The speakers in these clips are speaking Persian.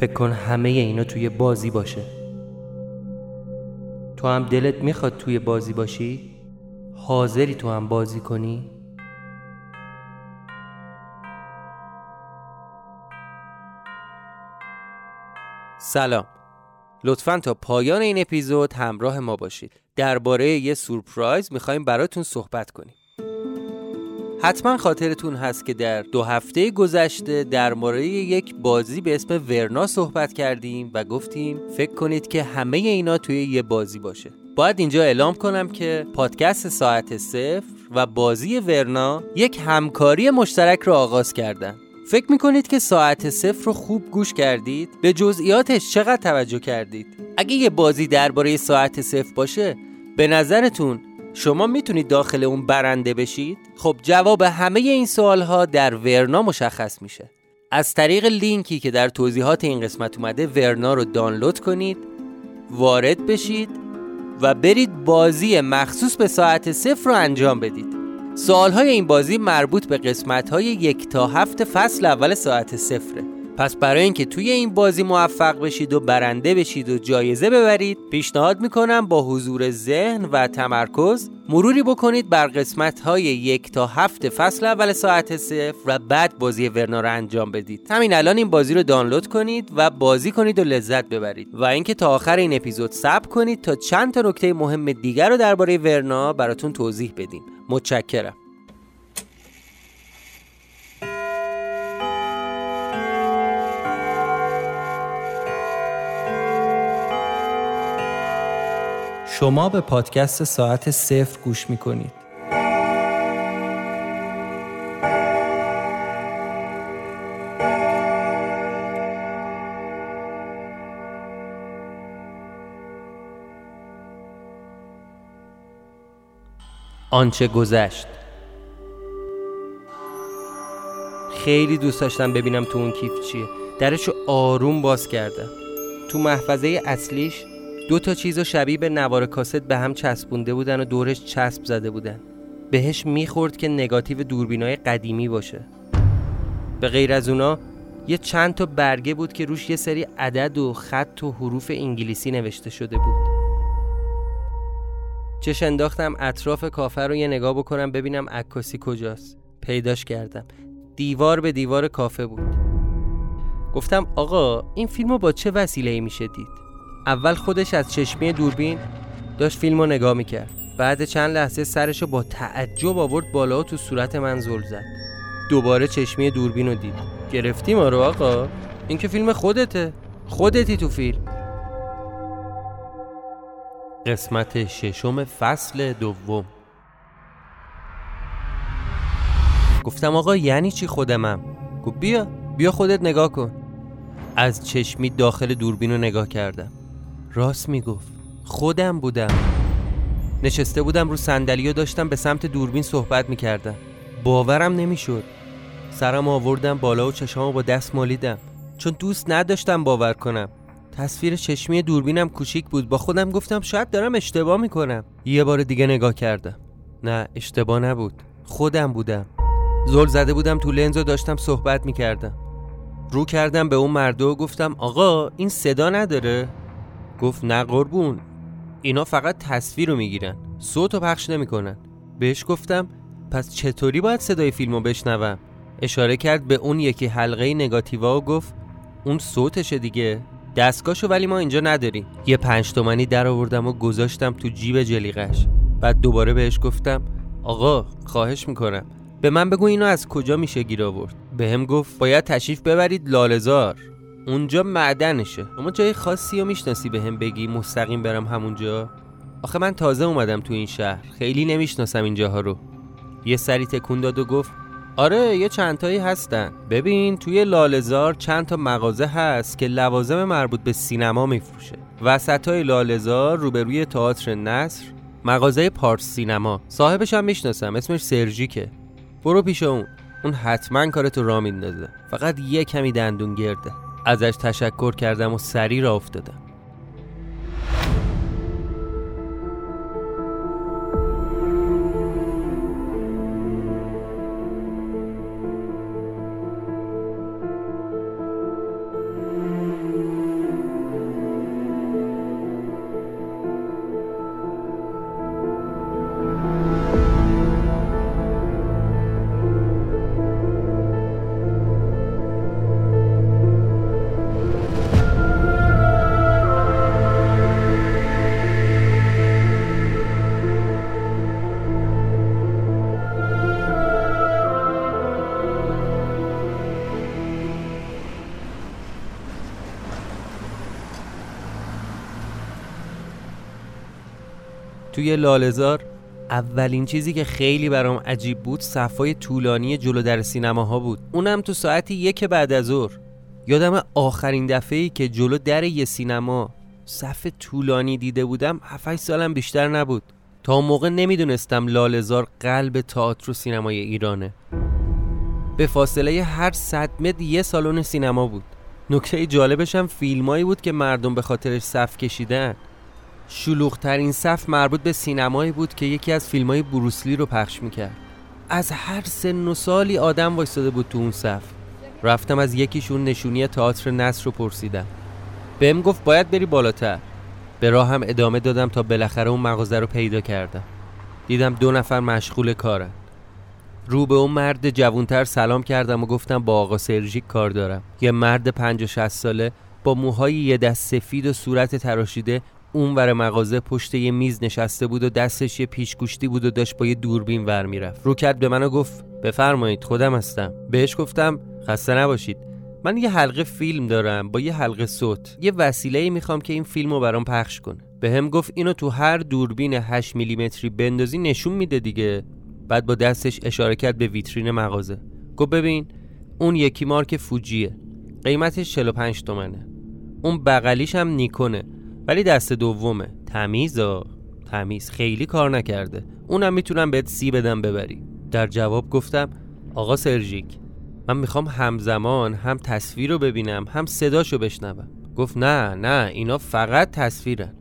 فکر کن همه اینا توی بازی باشه تو هم دلت می‌خواد توی بازی باشی؟ حاضری تو هم بازی کنی؟ سلام لطفا تا پایان این اپیزود همراه ما باشید درباره یه سورپرایز می‌خوایم براتون صحبت کنیم حتما خاطرتون هست که در دو هفته گذشته در مورد یک بازی به اسم ورنا صحبت کردیم و گفتیم فکر کنید که همه اینا توی یه بازی باشه باید اینجا اعلام کنم که پادکست ساعت صفر و بازی ورنا یک همکاری مشترک رو آغاز کردن فکر می‌کنید که ساعت صفر رو خوب گوش کردید؟ به جزئیاتش چقدر توجه کردید؟ اگه یه بازی درباره ساعت صفر باشه به نظرتون شما می‌تونید داخل اون برنده بشید؟ خب جواب همه این سوال ها در ورنا مشخص میشه. از طریق لینکی که در توضیحات این قسمت اومده ورنا رو دانلود کنید وارد بشید و برید بازی مخصوص به ساعت صفر رو انجام بدید. سوال های این بازی مربوط به قسمت های یک تا هفت فصل اول ساعت صفره. پس برای اینکه توی این بازی موفق بشید و برنده بشید و جایزه ببرید پیشنهاد می‌کنم با حضور ذهن و تمرکز مروری بکنید بر قسمت های یک تا هفت فصل اول ساعت صفر و بعد بازی ورنا رو انجام بدید. همین الان این بازی رو دانلود کنید و بازی کنید و لذت ببرید. و اینکه تا آخر این اپیزود صبر کنید تا چند تا نکته مهم دیگر رو درباره ورنا براتون توضیح بدیم متشکرم. شما به پادکست ساعت صفر گوش می کنید. آنچه گذشت. خیلی دوست داشتم ببینم تو اون کیف چیه. درشو آروم باز کردم. تو محفظه اصلیش دو تا چیز و شبیه به نوار کاست به هم چسبونده بودن و دورش چسب زده بودن. بهش می‌خورد که نگاتیو دوربینای قدیمی باشه. به غیر از اونا یه چند تا برگه بود که روش یه سری عدد و خط و حروف انگلیسی نوشته شده بود. چش انداختم اطراف کافه رو یه نگاه بکنم ببینم عکاسی کجاست. پیداش کردم. دیوار به دیوار کافه بود. گفتم آقا این فیلم رو با چه وسیله میشه دید اول خودش از چشمی دوربین داشت فیلم رو نگاه می‌کرد. بعد چند لحظه سرش رو با تعجب آورد بالا و تو صورت من زل زد. دوباره چشمی دوربین رو دید. گرفتی ما رو آقا. این که فیلم خودته. خودتی تو فیلم. قسمت ششم فصل دوم. گفتم آقا یعنی چی خودمم؟ گفت بیا بیا خودت نگاه کن. از چشمی داخل دوربین رو نگاه کردم. راست می‌گفت. خودم بودم. نشسته بودم رو صندلی و داشتم به سمت دوربین صحبت می‌کردم. باورم نمی‌شد. سرم آوردم بالا و چشامو با دست مالیدم. چون دوست نداشتم باور کنم. تصویر چشمی دوربینم کوچیک بود. با خودم گفتم شاید دارم اشتباه می‌کنم. یه بار دیگه نگاه کردم. نه اشتباه نبود. خودم بودم. زل زده بودم تو لنز و داشتم صحبت می‌کردم. رو کردم به اون مرده و گفتم آقا این صدا نداره؟ گفت نه قربون. اینا فقط تصویر رو می‌گیرن. صوت رو پخش نمی‌کنن. بهش گفتم پس چطوری باید صدای فیلم رو بشنوم؟ اشاره کرد به اون یکی حلقه نگاتیوا و گفت اون صوتشه دیگه. دستگاهشو ولی ما اینجا نداریم. یه پنج تومنی در آوردم و گذاشتم تو جیب جلیقش بعد دوباره بهش گفتم آقا خواهش می‌کنم. به من بگو اینو از کجا میشه گیر آورد؟ به هم گفت باید تشریف ببرید لالزار اونجا معدنشه. اما جای خاصی رو می‌شناسی به هم بگی مستقیم برم همونجا؟ آخه من تازه اومدم تو این شهر. خیلی نمی‌شناسم این جاها رو. یه سری تکون داد و گفت آره یه چندتایی هستن. ببین توی لالزار چند تا مغازه هست که لوازم مربوط به سینما میفروشه. وسط های لالزار روبروی تئاتر نصر مغازه پارس سینما. صاحبش هم می‌شناسم اسمش سرژیکه. برو پیش اون. اون حتما کارتو را میندازه. فقط یه کمی دندون گرده. ازش تشکر کردم و سری را افتادم. توی لالزار اولین چیزی که خیلی برام عجیب بود صفای طولانی جلو در سینماها بود. اونم تو ساعتی یک بعد از ظهر. یادم آخرین دفعه که جلو در یه سینما صف طولانی دیده بودم 7 سالم بیشتر نبود. تا موقع نمی‌دونستم لالزار قلب تئاتر و سینمای ایرانه. به فاصله هر صد متر یه سالن سینما بود. نکته جالبش هم فیلمایی بود که مردم به خاطرش صف کشیدن. شلوغترین صف مربوط به سینمایی بود که یکی از فیلمای بروسلی رو پخش می‌کرد. از هر سن و سالی آدم وایستاده بود تو اون صف. رفتم از یکیشون نشونی تئاتر نصر رو پرسیدم. بهم گفت باید بری بالاتر. به راه هم ادامه دادم تا بالاخره اون مغازه رو پیدا کردم. دیدم دو نفر مشغول کارن. رو به اون مرد جوونتر سلام کردم و گفتم با آقا سرژیک کار دارم. یه مرد پنج و شست ساله با موهای یه دست سفید و صورت تراشیده اون ور مغازه پشت یه میز نشسته بود و دستش یه پیشگوشتی بود و داشت با یه دوربین ور می‌رفت. رو کرد به منو گفت بفرمایید خودم هستم. بهش گفتم خسته نباشید. من یه حلقه فیلم دارم با یه حلقه صوت. یه وسیله می‌خوام که این فیلم رو برام پخش کنه. به هم گفت اینو تو هر دوربین 8 میلیمتری بندازی نشون میده دیگه. بعد با دستش اشاره کرد به ویترین مغازه. گفت ببین اون یکی مارک فوجیه. قیمتش 45 تومنه. اون بغلیش هم نیکونه. ولی دست دومه. تمیز تمیز خیلی کار نکرده. اونم می‌تونم بهت سی بدم ببری. در جواب گفتم آقا سرژیک من می‌خوام همزمان هم تصویر رو ببینم هم صداشو بشنوم. گفت نه نه اینا فقط تصویرن.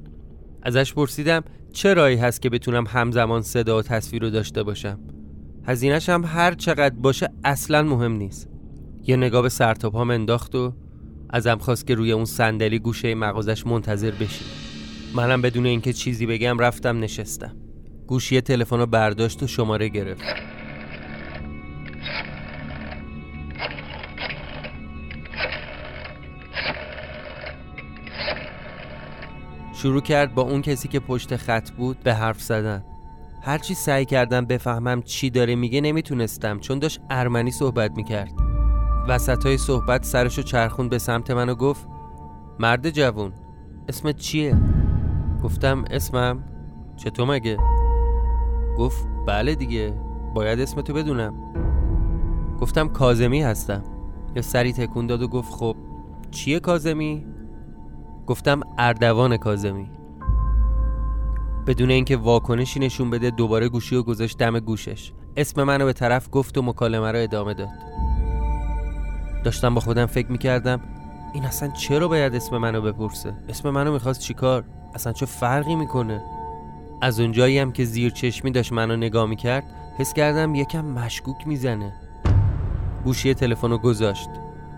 ازش پرسیدم چه رایی هست که بتونم همزمان صدا و تصویر رو داشته باشم؟ هزینهش هم هر چقدر باشه اصلا مهم نیست. یه نگاه به سرتاپام انداخت و ازم خواست که روی اون صندلی گوشه مغازش منتظر بشیم منم بدون اینکه چیزی بگم رفتم نشستم. گوشی تلفن رو برداشت و شماره گرفت. شروع کرد با اون کسی که پشت خط بود به حرف زدن. هرچی سعی کردم بفهمم چی داره میگه نمی‌تونستم چون داشت ارمنی صحبت می‌کرد. وسط های صحبت سرشو چرخون به سمت من و گفت مرد جوون اسمت چیه؟ گفتم اسمم چطور مگه؟ گفت بله دیگه باید اسمتو بدونم گفتم کازمی هستم یا سری تکون داد و گفت خب چیه کازمی؟ گفتم اردوان کازمی بدون اینکه واکنشی نشون بده دوباره گوشی و گذاشت دم گوشش اسم منو به طرف گفت و مکالمه رو ادامه داد داشتم با خودم فکر می‌کردم این اصلا چرا باید اسم منو بپرسه؟ اسم منو می‌خواست چیکار؟ اصلا چه فرقی می‌کنه؟ از اونجایی هم که زیر چشمی داشت منو نگاه می‌کرد حس کردم یکم مشکوک می‌زنه. گوشی تلفن رو گذاشت.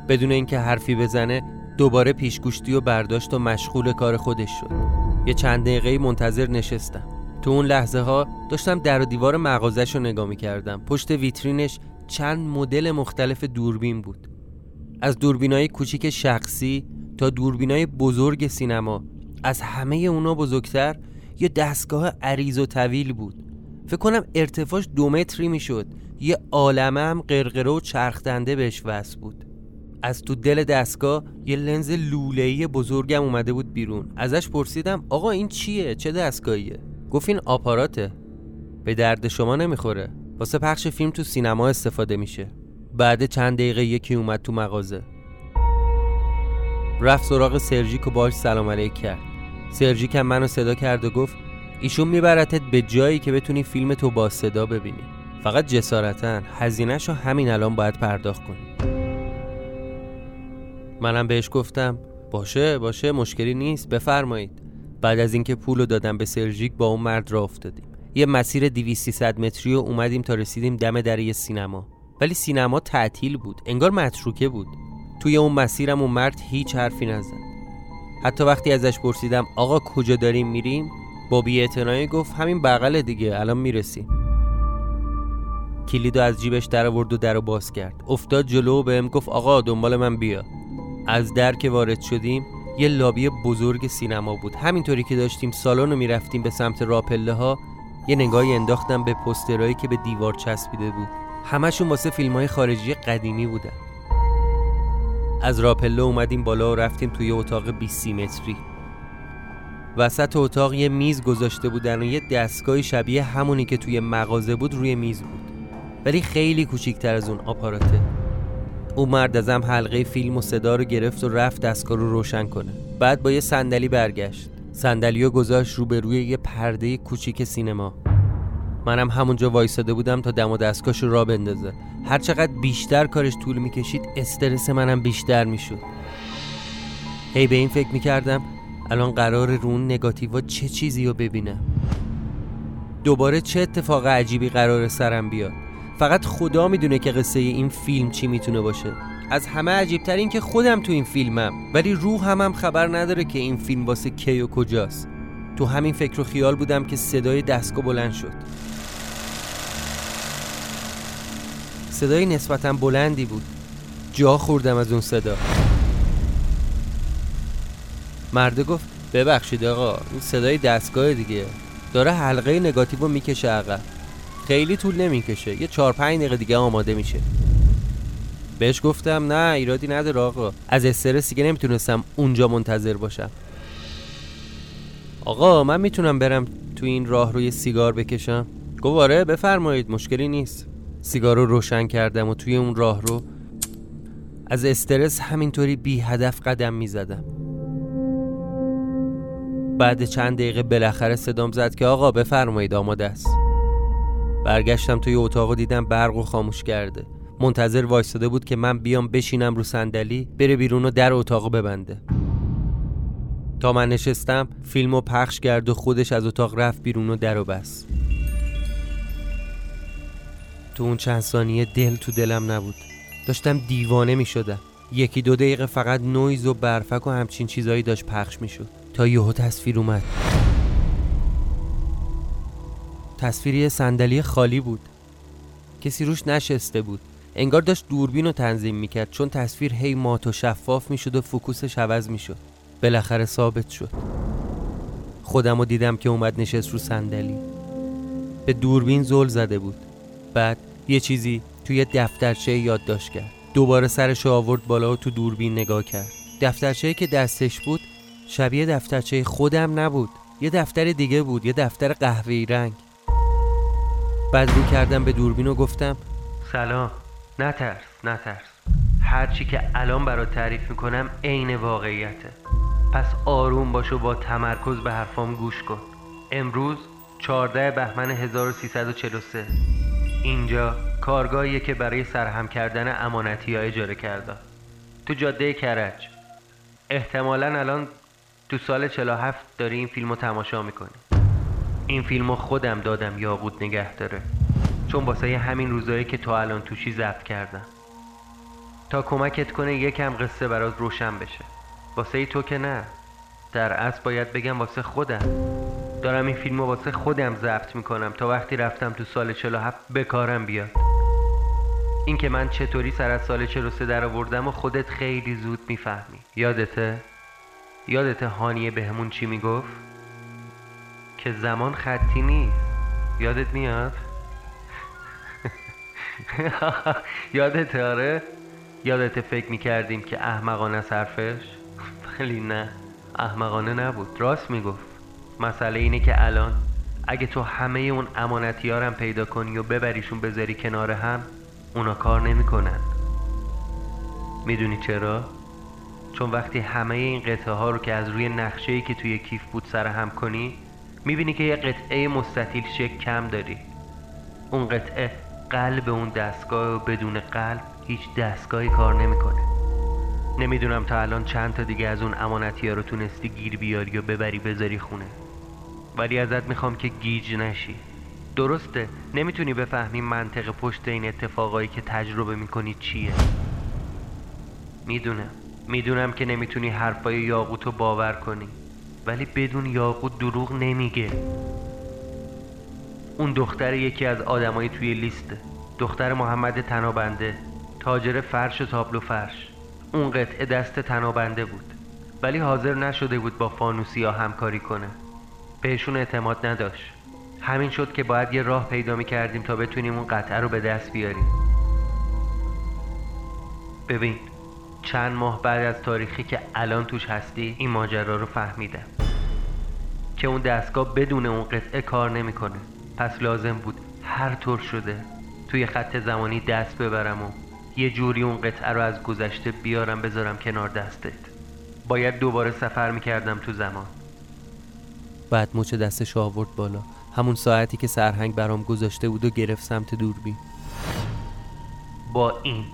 بدون اینکه حرفی بزنه دوباره پیشگوشتی و برداشت و مشغول کار خودش شد. یه چند دقیقه منتظر نشستم. تو اون لحظه ها داشتم در و دیوار مغازش رو نگاه می‌کردم. پشت ویترینش چند مدل مختلف دوربین بود. از دوربینای کوچیک شخصی تا دوربینای بزرگ سینما. از همه اونا بزرگتر یه دستگاه عریض و طویل بود. فکر کنم ارتفاعش دو متری می‌شد. یه عالمه هم قرقره و چرخدنده بهش وصل بود. از تو دل دستگاه یه لنز لوله‌ای بزرگم اومده بود بیرون. ازش پرسیدم آقا این چیه؟ چه دستگاهیه؟ گفت این آپاراته. به درد شما نمی‌خوره. واسه پخش فیلم تو سینما استفاده میشه. بعد چند دقیقه یکی اومد تو مغازه. رفت سراغ سرژیک و باش سلام علیک کرد. سرژیک هم منو صدا کرد و گفت ایشون میبرتت به جایی که بتونی فیلم تو با صدا ببینی. فقط جسارتا هزینهش رو همین الان باید پرداخت کنی. منم بهش گفتم باشه باشه مشکلی نیست بفرمایید. بعد از اینکه پول رو دادم به سرژیک با اون مرد را افتادیم. یه مسیر 200 متری و اومدیم تا رسیدیم دم در یه سینما. ولی سینما تعطیل بود. انگار متروکه بود. توی اون مسیرم اون مرد هیچ حرفی نزد. حتی وقتی ازش پرسیدم آقا کجا داریم میریم؟ با بی گفت همین بغل دیگه الان می‌رسیم. کلیدو از جیبش در آورد و در باز کرد. افتاد جلو و بهم گفت آقا دنبال من بیا. از در که وارد شدیم یه لابی بزرگ سینما بود. همینطوری که داشتیم سالن رو می‌رفتیم به سمت راپله ها یه نگاهی انداختم به پسترهایی که به دیوار چسبیده بود. همشون واسه فیلم های خارجی قدیمی بودن. از راپله اومدیم بالا و رفتیم توی اتاق 20 متری. وسط اتاق یه میز گذاشته بودن و یه دستگاه شبیه همونی که توی مغازه بود روی میز بود. ولی خیلی کوچیکتر از اون آپاراته. او مرد ازم حلقه فیلم و صدا رو گرفت و رفت دستگاه رو روشن کنه. بعد با یه صندلی برگشت. صندلی گذاشت رو به روی یه پرده کوچیک سینما. منم همونجا وایساده بودم تا دم و دستگاهش را بندازه. هر چقدر بیشتر کارش طول می‌کشید استرس منم بیشتر می‌شد. هی به این فکر می‌کردم الان قرار رون نگاتیوا چه چیزی رو ببینم. دوباره چه اتفاق عجیبی قرار سرم بیاد. فقط خدا می‌دونه که قصه این فیلم چی می‌تونه باشه. از همه عجیبتر این که خودم تو این فیلمم ولی روح هم, هم خبر نداره که این فیلم واسه کی و کجاست. تو همین فکر و خیال بودم که صدای دستگاه بلند شد. صدای نسبتا بلندی بود. جا خوردم از اون صدا. مرده گفت ببخشید آقا این صدای دستگاه دیگه. داره حلقه نگاتیو می‌کشه عقب. خیلی طول نمی‌کشه. یه چهار پنج دقیقه دیگه آماده میشه. بهش گفتم نه ایرادی نداره آقا. از استرس دیگه نمی‌تونستم اونجا منتظر باشم. آقا من می‌تونم برم تو این راه روی سیگار بکشم؟ گواره بفرمایید مشکلی نیست. سیگار رو روشن کردم و توی اون راه رو از استرس همینطوری بی هدف قدم می‌زدم. بعد چند دقیقه بالاخره صدام زد که آقا بفرمایید آماده است. برگشتم توی اتاق و دیدم برق و خاموش کرده. منتظر وایستاده بود که من بیام بشینم رو صندلی بره بیرون و در اتاق ببنده. تا من نشستم فیلم و پخش کرد و خودش از اتاق رفت بیرون و در بست تو اون چند ثانیه دل تو دلم نبود. داشتم دیوانه می شدم یکی دو دقیقه فقط نویز و برفک و همچین چیزایی داشت پخش می شد تا یهو تصویر اومد. تصویری صندلی خالی بود. کسی روش نشسته بود. انگار داشت دوربین رو تنظیم می‌کرد چون تصویر هی مات و شفاف می‌شد و فکوسش عوض می‌شد. بالاخره ثابت شد. خودم رو دیدم که اومد نشست رو صندلی. به دوربین زل زده بود. بعد یه چیزی توی دفترچه یادداشت کرد. دوباره سرش آورد بالا و تو دوربین نگاه کرد. دفترچه که دستش بود شبیه دفترچه خودم نبود. یه دفتر دیگه بود یه دفتر قهوه‌ای رنگ. بعد رو کردم به دوربین و گفتم سلام. نترس نترس. هرچی که الان برات تعریف می‌کنم عین واقعیته. پس آروم باش و با تمرکز به حرفام گوش کن. امروز 14 بهمن 1343 اینجا کارگاهیه که برای سرهم کردن امانتی ها اجاره کرده تو جاده کرج. احتمالا الان تو سال 47 داری این فیلم تماشا می‌کنی. این فیلم رو خودم دادم یاقوت نگه داره. چون واسه همین روزایی که تو الان توشی ضبط کردم. تا کمکت کنه یکم قصه برات روشن بشه. واسه تو که نه در اصل باید بگم واسه خودم دارم این فیلم رو واسه خودم ضبط می‌کنم تا وقتی رفتم تو سال 47 بکارم بیاد این که من چطوری سر از سال 43 در آوردم و خودت خیلی زود می‌فهمی یادته؟ یادته هانیه بهمون چی می‌گفت؟ که زمان خطی نیست یادت میاد؟ یادت آره؟ یادت فکر می‌کردیم که احمقانه صرفش؟ ولی نه. احمقانه نبود. راست می‌گفت. مسئله اینه که الان اگه تو همه اون امانتیارم پیدا کنی و ببریشون بذاری کنار هم اونا کار نمی‌کنن. می‌دونی چرا؟ چون وقتی همه این قطعه ها رو که از روی نقشه که توی کیف بود سر هم کنی می‌بینی که یه قطعه مستطیل شک کم داری. اون قطعه قلب اون دستگاه و بدون قلب هیچ دستگاهی کار نمی‌کنه. نمی‌دونم تا الان چند تا دیگه از اون امانتی ها رو تونستی گیر بیاری و ببری بذاری خونه. ولی ازت می‌خوام که گیج نشی. درسته نمی‌تونی بفهمی منطق پشت این اتفاقایی که تجربه می‌کنی چیه. می‌دونم. می‌دونم که نمی‌تونی حرفای یاقوت رو باور کنی. ولی بدون یاقوت دروغ نمیگه. اون دختر یکی از آدمای توی لیسته دختر محمد تنابنده. تاجر فرش و تابلو فرش. اون قطعه دست تنابنده بود. ولی حاضر نشده بود با فانوسی همکاری کنه. بهشون اعتماد نداشت. همین شد که باید یه راه پیدا می کردیم تا بتونیم اون قطعه رو به دست بیاریم. ببین چند ماه بعد از تاریخی که الان توش هستی این ماجرا رو فهمیدم. که اون دستگاه بدون اون قطعه کار نمی‌کنه. پس لازم بود هر طور شده توی خط زمانی دست ببرم و یه جوری اون قطعه رو از گذشته بیارم بذارم کنار دستت. باید دوباره سفر می‌کردم تو زمان. بعد مچ دستش آورد بالا. همون ساعتی که سرهنگ برام گذاشته بود و گرفت سمت دوربین. با این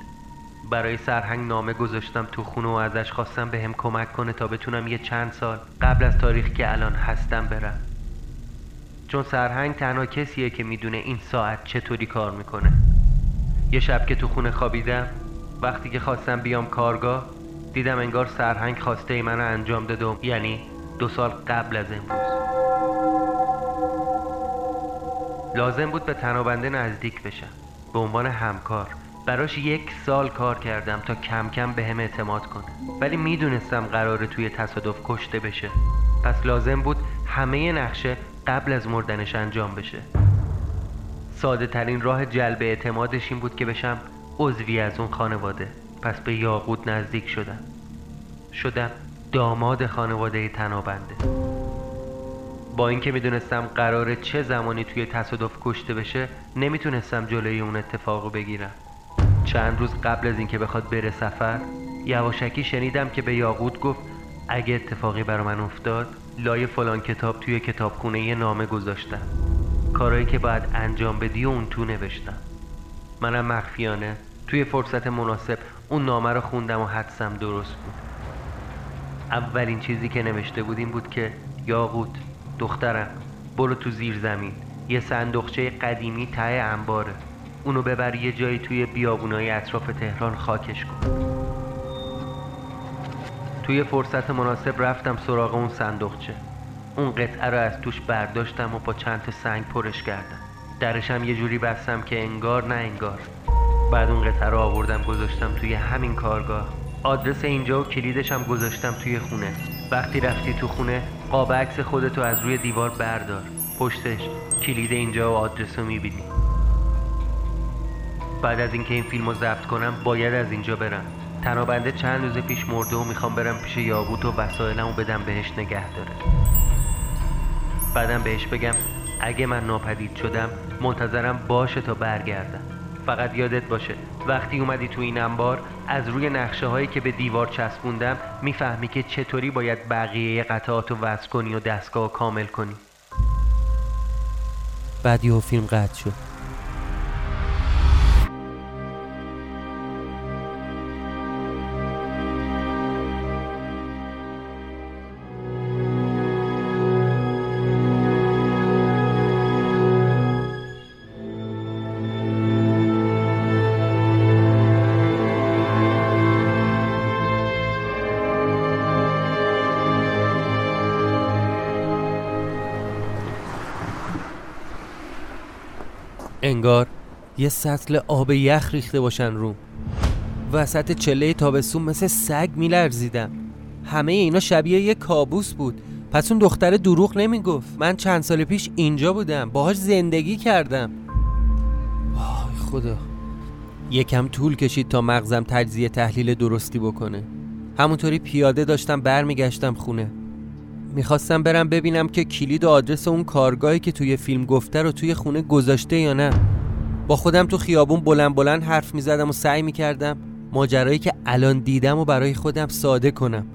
برای سرهنگ نامه گذاشتم تو خونه و ازش خواستم به هم کمک کنه تا بتونم یه چند سال قبل از تاریخ که الان هستم برم. چون سرهنگ تنها کسیه که می‌دونه این ساعت چطوری کار می‌کنه. یه شب که تو خونه خوابیدم وقتی که خواستم بیام کارگاه دیدم انگار سرهنگ خواسته ای منو انجام دادم یعنی دو سال قبل از امروز. لازم بود به تنابنده نزدیک بشم. به عنوان همکار. براش یک سال کار کردم تا کم کم به هم اعتماد کنه ولی می‌دونستم قراره توی تصادف کشته بشه. پس لازم بود همه نقشه قبل از مردنش انجام بشه. ساده ترین راه جلب اعتمادش این بود که بشم عضوی از اون خانواده. پس به یاقود نزدیک شدم. شدم داماد خانواده تنابنده. با اینکه می‌دونستم قراره چه زمانی توی تصادف کشته بشه نمی‌تونستم جلوی اون اتفاق رو بگیرم. چند روز قبل از اینکه بخواد بره سفر یواشکی شنیدم که به یاقوت گفت اگه اتفاقی برا من افتاد لای فلان کتاب توی کتابخونه یه نامه گذاشتم. کارایی که باید انجام بدی و اون تو نوشتم. منم مخفیانه توی فرصت مناسب اون نامه رو خوندم و حدسم درست بود. اولین چیزی که نوشته بود این بود که یاقوت دخترم برو تو زیر زمین. یه صندوقچه قدیمی ته انباره. اونو ببر یه جایی توی بیابونای اطراف تهران خاکش کن. توی فرصت مناسب رفتم سراغ اون صندوقچه. اون قطعه رو از توش برداشتم و با چند تا سنگ پرش کردم. درشم یه جوری بستم که انگار نه انگار. بعد اون قطعه رو آوردم گذاشتم توی همین کارگاه. آدرس اینجا و کلیدش هم گذاشتم توی خونه. وقتی رفتی تو خونه قاب عکس خودتو از روی دیوار بردار. پشتش کلید اینجا و آدرس رو می‌بینی. بعد از اینکه این فیلم رو ضبط کنم باید از اینجا برم. تنابنده چند روز پیش مرده و می‌خوام برم پیش یاقوت و وسایلمو بدم بهش نگه داره بعدم بهش بگم اگه من ناپدید شدم منتظرم باشه تا برگردم. فقط یادت باشه وقتی اومدی تو این انبار از روی نقشه هایی که به دیوار چسبوندم می‌فهمی که چطوری باید بقیه قطعات رو وصل کنی و دستگاه کامل کنی. بعد یه فیلم قطع شد. انگار یه سطل آب یخ ریخته باشن روم وسط چله تابستون مثل سگ میلرزیدم همه اینا شبیه یه کابوس بود. پس اون دختر دروغ نمی‌گفت. من چند سال پیش اینجا بودم. باهاش زندگی کردم. وای خدا. یکم طول کشید تا مغزم تجزیه تحلیل درستی بکنه. همونطوری پیاده داشتم برمیگشتم خونه. می‌خواستم برم ببینم که کلید و آدرس اون کارگاهی که توی فیلم گفته رو توی خونه گذاشته یا نه با خودم تو خیابون بلند بلند حرف می‌زدم و سعی می‌کردم ماجرایی که الان دیدم و برای خودم ساده کنم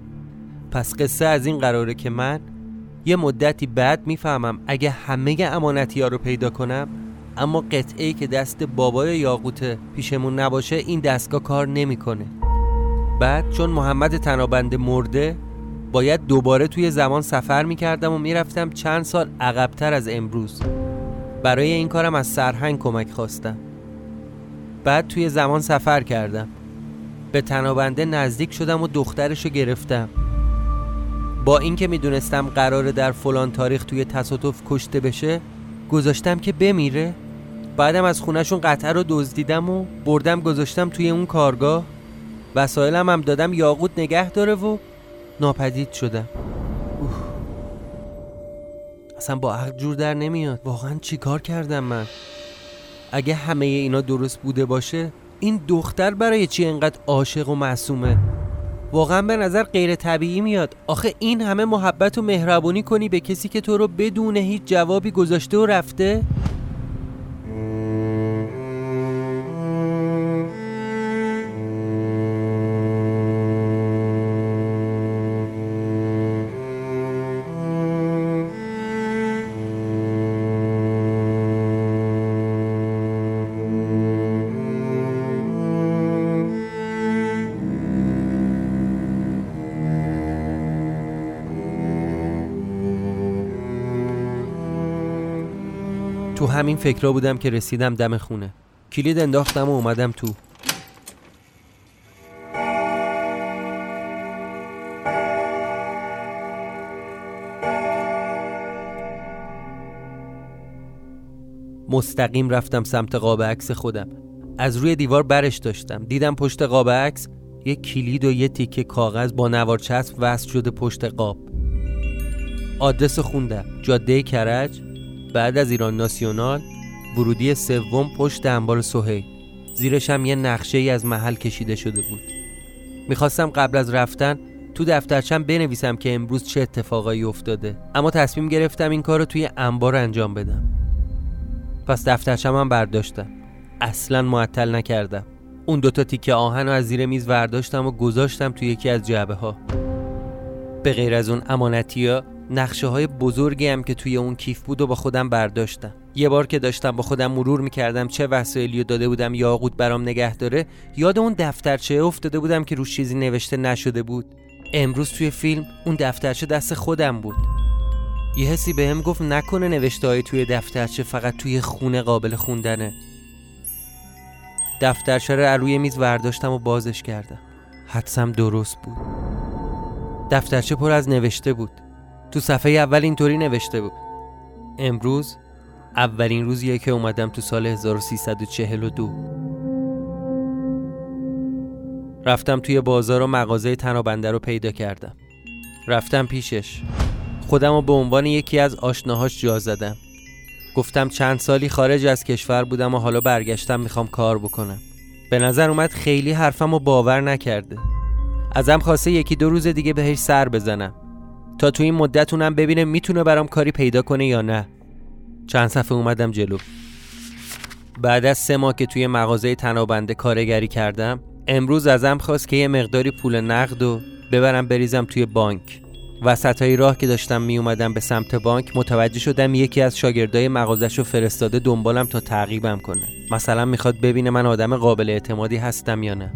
پس قصه از این قراره که من یه مدتی بعد می‌فهمم اگه همه امانتی ها رو پیدا کنم اما قطعه که دست بابای یاقوت پیشمون نباشه این دستگاه کار نمی‌کنه. بعد چون محمد تنابنده مرده باید دوباره توی زمان سفر می‌کردم و می‌رفتم چند سال عقبتر از امروز. برای این کارم از سرهنگ کمک خواستم. بعد توی زمان سفر کردم. به تنابنده نزدیک شدم و دخترشو گرفتم. با اینکه می‌دونستم قراره در فلان تاریخ توی تصادف کشته بشه گذاشتم که بمیره. بعدم از خونشون قطعه رو دزدیدم و بردم گذاشتم توی اون کارگاه. وسایلم هم دادم یاقوت نگه داره و ناپدید شدم. اوه. اصلا با عقل جور در نمیاد. واقعا چیکار کردم من؟ اگه همه اینا درست بوده باشه این دختر برای چی انقدر عاشق و معصومه؟ واقعا به نظر غیر طبیعی میاد. آخه این همه محبت و مهربونی کنی به کسی که تو رو بدون هیچ جوابی گذاشته و رفته؟ همین فکرها بودم که رسیدم دم خونه. کلید انداختم و اومدم تو. مستقیم رفتم سمت قاب عکس خودم. از روی دیوار برش داشتم. دیدم پشت قاب عکس یه کلید و یه تیکه کاغذ با نوار چسب وصل شده پشت قاب. آدرس خوندم. جاده کرج. بعد از ایران ناسیونال ورودی سوم پشت انبار سهیل زیرش هم یه نقشه ای از محل کشیده شده بود. می‌خواستم قبل از رفتن تو دفترچم بنویسم که امروز چه اتفاقایی افتاده. اما تصمیم گرفتم این کار رو توی انبار انجام بدم. پس دفترچم هم برداشتم. اصلا معطل نکردم. اون دوتا تیکه آهن رو از زیر میز برداشتم و گذاشتم توی یکی از جعبه ها به غیر از اون امانتی ها نقشه های بزرگی هم که توی اون کیف بود و با خودم برداشتم. یه بار که داشتم با خودم مرور می‌کردم چه وسایلی داده بودم یاقوت برام نگه داره یاد اون دفترچه افتاده بودم که روش چیزی نوشته نشده بود. امروز توی فیلم اون دفترچه دست خودم بود. یه حسی بهم به گفت نکنه نوشته های توی دفترچه فقط توی خونه قابل خوندنه. دفترچه رو روی میز ورداشتم و بازش کردم. حدسم درست بود. دفترچه پر از نوشته بود. تو صفحه اول اینطوری نوشته بود. امروز اولین روزیه که اومدم تو سال 1342 رفتم توی بازار و مغازه تنابنده رو پیدا کردم. رفتم پیشش. خودم رو به عنوان یکی از آشناهاش جا زدم. گفتم چند سالی خارج از کشور بودم و حالا برگشتم می‌خوام کار بکنم. به نظر اومد خیلی حرفم رو باور نکرده. ازم خواسته یکی دو روز دیگه بهش سر بزنم. تا تو این مدتونم ببینه می‌تونه برام کاری پیدا کنه یا نه. چند صفحه اومدم جلو. بعد از سه ماه که توی مغازه تنابنده کارگری کردم امروز ازم خواست که یه مقداری پول نقد و ببرم بریزم توی بانک. وسط های راه که داشتم می اومدم به سمت بانک متوجه شدم یکی از شاگردای مغازش رو فرستاده دنبالم تا تعقیبم کنه. مثلا می‌خواد ببینه من آدم قابل اعتمادی هستم یا نه.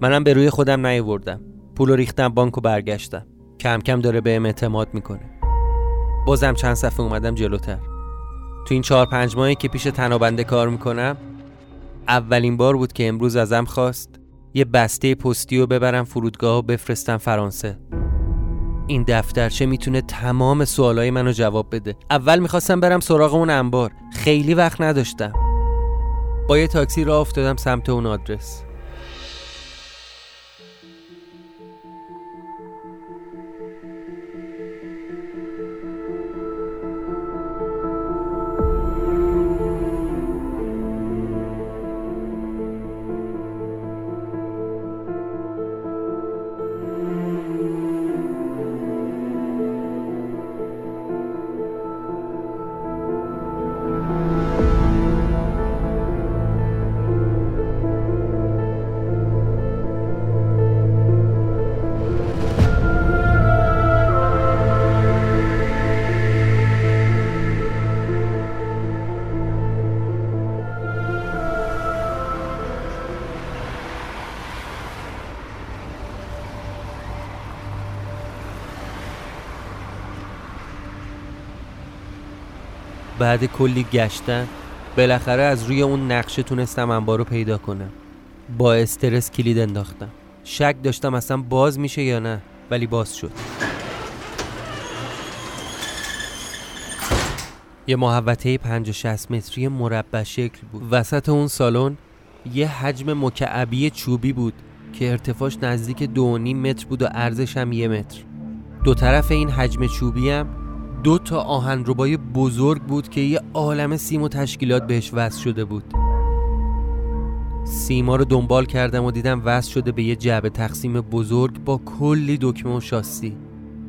منم به روی خودم نیاوردم. پول ریختم بانک و برگشتم. کم کم داره بهم اعتماد می‌کنه. بازم چند صفحه اومدم جلوتر. تو این چهار پنج ماهی که پیش تنابنده کار می‌کنم اولین بار بود که امروز ازم خواست یه بسته پستی رو ببرم فرودگاه و بفرستم فرانسه. این دفترچه می‌تونه تمام سوالای منو جواب بده. اول می‌خواستم برم سراغ اون انبار. خیلی وقت نداشتم. با یه تاکسی راه افتادم سمت اون آدرس. بعد کلی گشتن بالاخره از روی اون نقشه تونستم انبارو پیدا کنم. با استرس کلید انداختم. شک داشتم اصلا باز میشه یا نه ولی باز شد. یه محوطه 50 60 متری مربع شکل بود. وسط اون سالن یه حجم مکعبی چوبی بود که ارتفاعش نزدیک دو متر بود و ارزش هم یه متر. دو طرف این حجم چوبی هم دو تا آهنربای بزرگ بود که یه عالم سیم و تشکیلات بهش وصل شده بود. سیما رو دنبال کردم و دیدم وصل شده به یه جعبه تقسیم بزرگ با کلی دکمه و شاسی.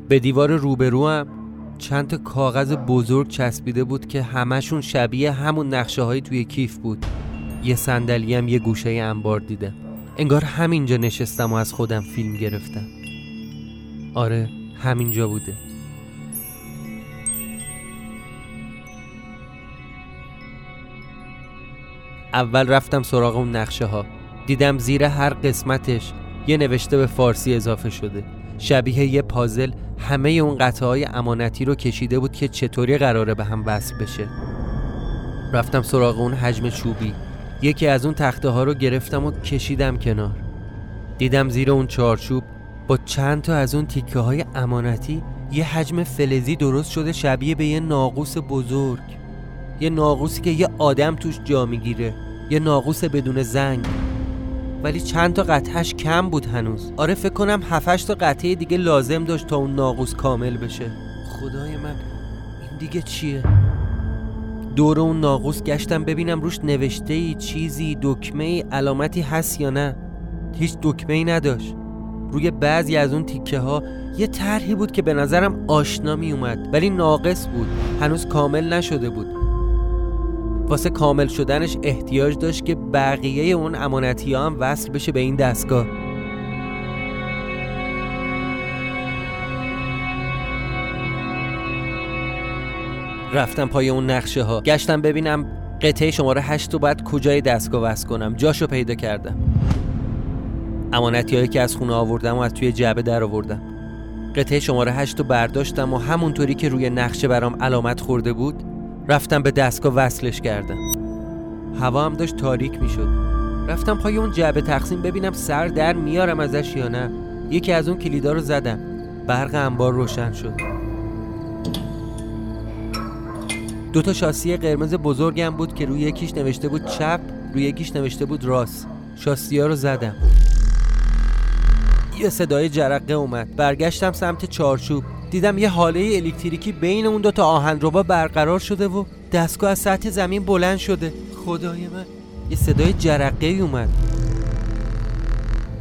به دیوار روبرو هم چند تا کاغذ بزرگ چسبیده بود که همشون شبیه همون نقشه هایی توی کیف بود. یه صندلی هم یه گوشه انبار دیدم. انگار همینجا نشستم و از خودم فیلم گرفتم. آره همینجا بوده. اول رفتم سراغ اون نقشه ها دیدم زیر هر قسمتش یه نوشته به فارسی اضافه شده. شبیه یه پازل همه اون قطعه های امانتی رو کشیده بود که چطوری قراره به هم وصل بشه. رفتم سراغ اون حجم چوبی. یکی از اون تخته ها رو گرفتم و کشیدم کنار. دیدم زیر اون چارچوب با چند تا از اون تیکه های امانتی یه حجم فلزی درست شده شبیه به یه ناقوس بزرگ. یه ناقوسی که یه آدم توش جا می‌گیره. یه ناقوس بدون زنگ. ولی چند تا قطعش کم بود هنوز. آره فکر کنم هفتش تا قطعه دیگه لازم داشت تا اون ناقوس کامل بشه. خدای من این دیگه چیه؟ دور اون ناقوس گشتم ببینم روش نوشته ای چیزی دکمه ای علامتی هست یا نه. هیچ دکمه ای نداشت. روی بعضی از اون تیکه ها یه طرحی بود که به نظرم آشنا می اومد ولی ناقص بود. هنوز کامل نشده بود. واسه کامل شدنش احتیاج داشت که بقیه اون امانتی هم وصل بشه به این دستگاه. رفتم پای اون نقشه ها گشتم ببینم قطعه شماره هشت رو باید کجای دستگاه وصل کنم. جاشو پیدا کردم. امانتی هایی که از خونه آوردم و از توی جعبه در آوردم. قطعه شماره هشت رو برداشتم و همونطوری که روی نقشه برام علامت خورده بود رفتم به دستگاه وصلش کردم. هوا هم داشت تاریک می‌شد. رفتم پای اون جعبه تقسیم ببینم سر در میارم ازش یا نه. یکی از اون کلیدا رو زدم. برق انبار روشن شد. دو تا شاسی قرمز بزرگم بود که روی یکیش نوشته بود چپ روی یکیش نوشته بود راست. شاسی ها رو زدم. یه صدای جرقه اومد. برگشتم سمت چارچوب. دیدم یه حاله الکتریکی بین اون دو تا آهنربا برقرار شده و دستگاه از سطح زمین بلند شده. خدای من یه صدای جرقه اومد.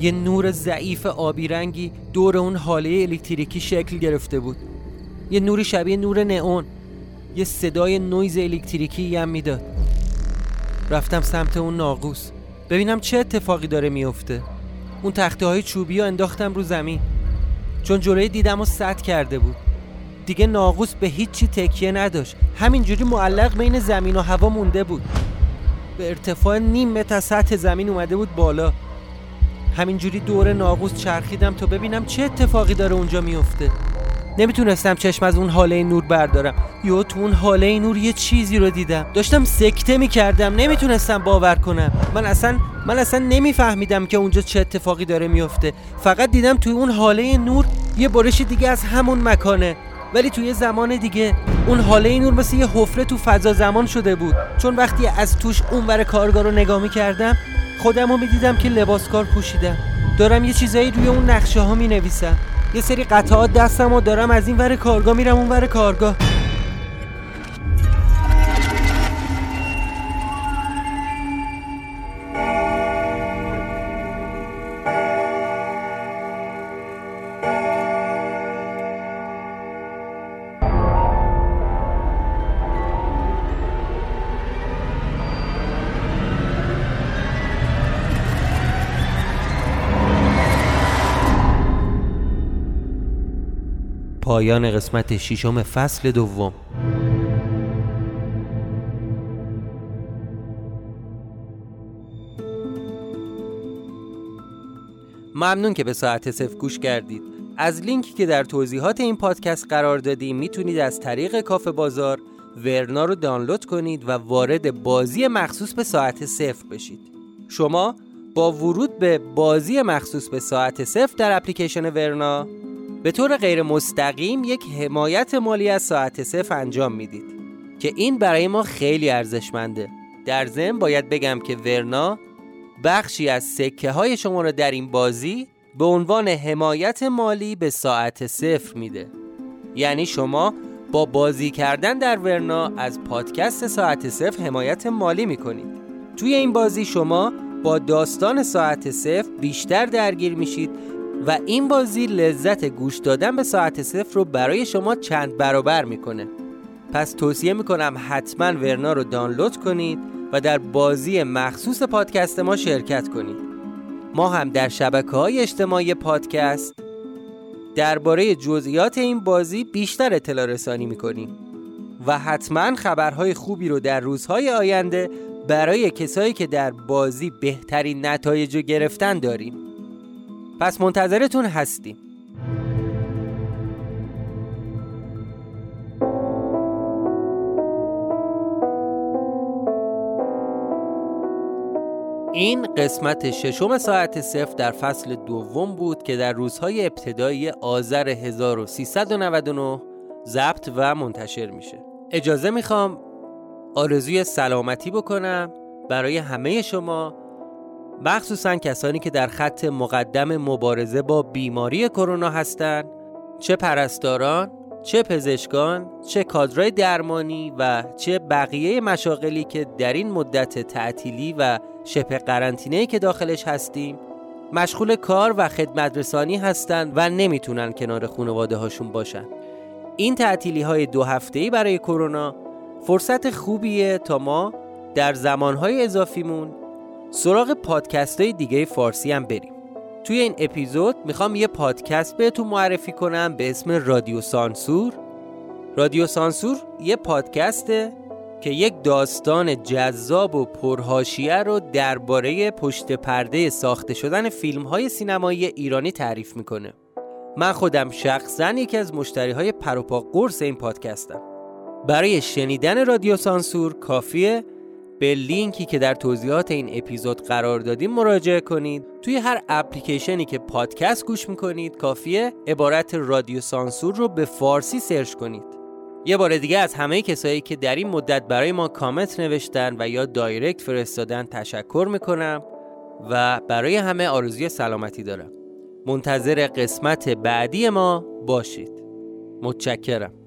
یه نور ضعیف آبی رنگی دور اون حاله الکتریکی شکل گرفته بود. یه نوری شبیه نور نئون. یه صدای نویز الکتریکی هم می‌داد. رفتم سمت اون ناقوس. ببینم چه اتفاقی داره میفته اون تخته های چوبی رو انداختم رو زمین. چون جلوی دیدم و سد کرده بود. دیگه ناقوس به هیچی تکیه نداشت. همینجوری معلق بین زمین و هوا مونده بود. به ارتفاع نیم متر از سطح زمین اومده بود بالا. همینجوری دور ناقوس چرخیدم تا ببینم چه اتفاقی داره اونجا میفته. نمی‌تونستم چشم از اون حاله نور بردارم. یا تو اون حاله نور یه چیزی رو دیدم. داشتم سکته می‌کردم. نمی‌تونستم باور کنم. من اصلا من اصلا نمیفهمیدم که اونجا چه اتفاقی داره میفته فقط دیدم توی اون حاله نور یه برش دیگه از همون مکانه. ولی توی زمان دیگه اون حاله نور مثل یه حفره تو فضا زمان شده بود. چون وقتی از توش اونور کارگاه رو نگاه می‌کردم خودم رو می‌دیدم که لباسکار پوشیدم دارم یه چیزایی روی اون نقشه ها می نویسم یه سری قطعات دستم و دارم از این ور کارگاه میرم اون ور کارگاه. پایان قسمت ششم فصل دوم. ممنون که به ساعت صف گوش کردید. از لینکی که در توضیحات این پادکست قرار دادیم می‌تونید از طریق کافه بازار ورنا رو دانلود کنید و وارد بازی مخصوص به ساعت صفر بشید. شما با ورود به بازی مخصوص به ساعت صفر در اپلیکیشن ورنا به طور غیر مستقیم یک حمایت مالی از ساعت صفر انجام می‌دید که این برای ما خیلی ارزشمنده. در ضمن باید بگم که ورنا بخشی از سکه های شما را در این بازی به عنوان حمایت مالی به ساعت صفر میده. یعنی شما با بازی کردن در ورنا از پادکست ساعت صفر حمایت مالی می‌کنید. توی این بازی شما با داستان ساعت صفر بیشتر درگیر میشید و این بازی لذت گوش دادن به ساعت صفر رو برای شما چند برابر می‌کنه. پس توصیه می‌کنم حتما ورنا رو دانلود کنید و در بازی مخصوص پادکست ما شرکت کنید. ما هم در شبکه های اجتماعی پادکست درباره جزئیات این بازی بیشتر اطلاع رسانی می‌کنیم و حتما خبرهای خوبی رو در روزهای آینده برای کسایی که در بازی بهترین نتایج رو گرفتن داریم. پس منتظرتون هستیم. این قسمت ششم ساعت صفر در فصل دوم بود که در روزهای ابتدایی آذر 1399 ضبط و منتشر میشه. اجازه می‌خوام آرزوی سلامتی بکنم برای همه شما مخصوصا کسانی که در خط مقدم مبارزه با بیماری کرونا هستند چه پرستاران چه پزشکان چه کادرای درمانی و چه بقیه مشاغلی که در این مدت تعطیلی و شبه قرنطینه که داخلش هستیم مشغول کار و خدمت رسانی هستند و نمی‌تونن کنار خانواده هاشون باشن. این تعطیلی های دو هفته برای کرونا فرصت خوبیه تا ما در زمانهای اضافیمون سراغ پادکست های دیگه فارسی هم بریم. توی این اپیزود می‌خوام یه پادکست بهتون معرفی کنم به اسم رادیو سانسور. رادیو سانسور یه پادکسته که یک داستان جذاب و پرهاشیه رو درباره پشت پرده ساخته شدن فیلم های سینمایی ایرانی تعریف می‌کنه. من خودم شخصا یکی از مشتری های پروپا قرص این پادکستم. برای شنیدن رادیو سانسور کافیه به لینکی که در توضیحات این اپیزود قرار دادیم مراجعه کنید. توی هر اپلیکیشنی که پادکست گوش می‌کنید کافیه عبارت رادیو سانسور رو به فارسی search کنید. یه بار دیگه از همه کسایی که در این مدت برای ما کامنت نوشتن و یا direct فرستادن تشکر می‌کنم و برای همه آرزوی سلامتی دارم. منتظر قسمت بعدی ما باشید. متشکرم.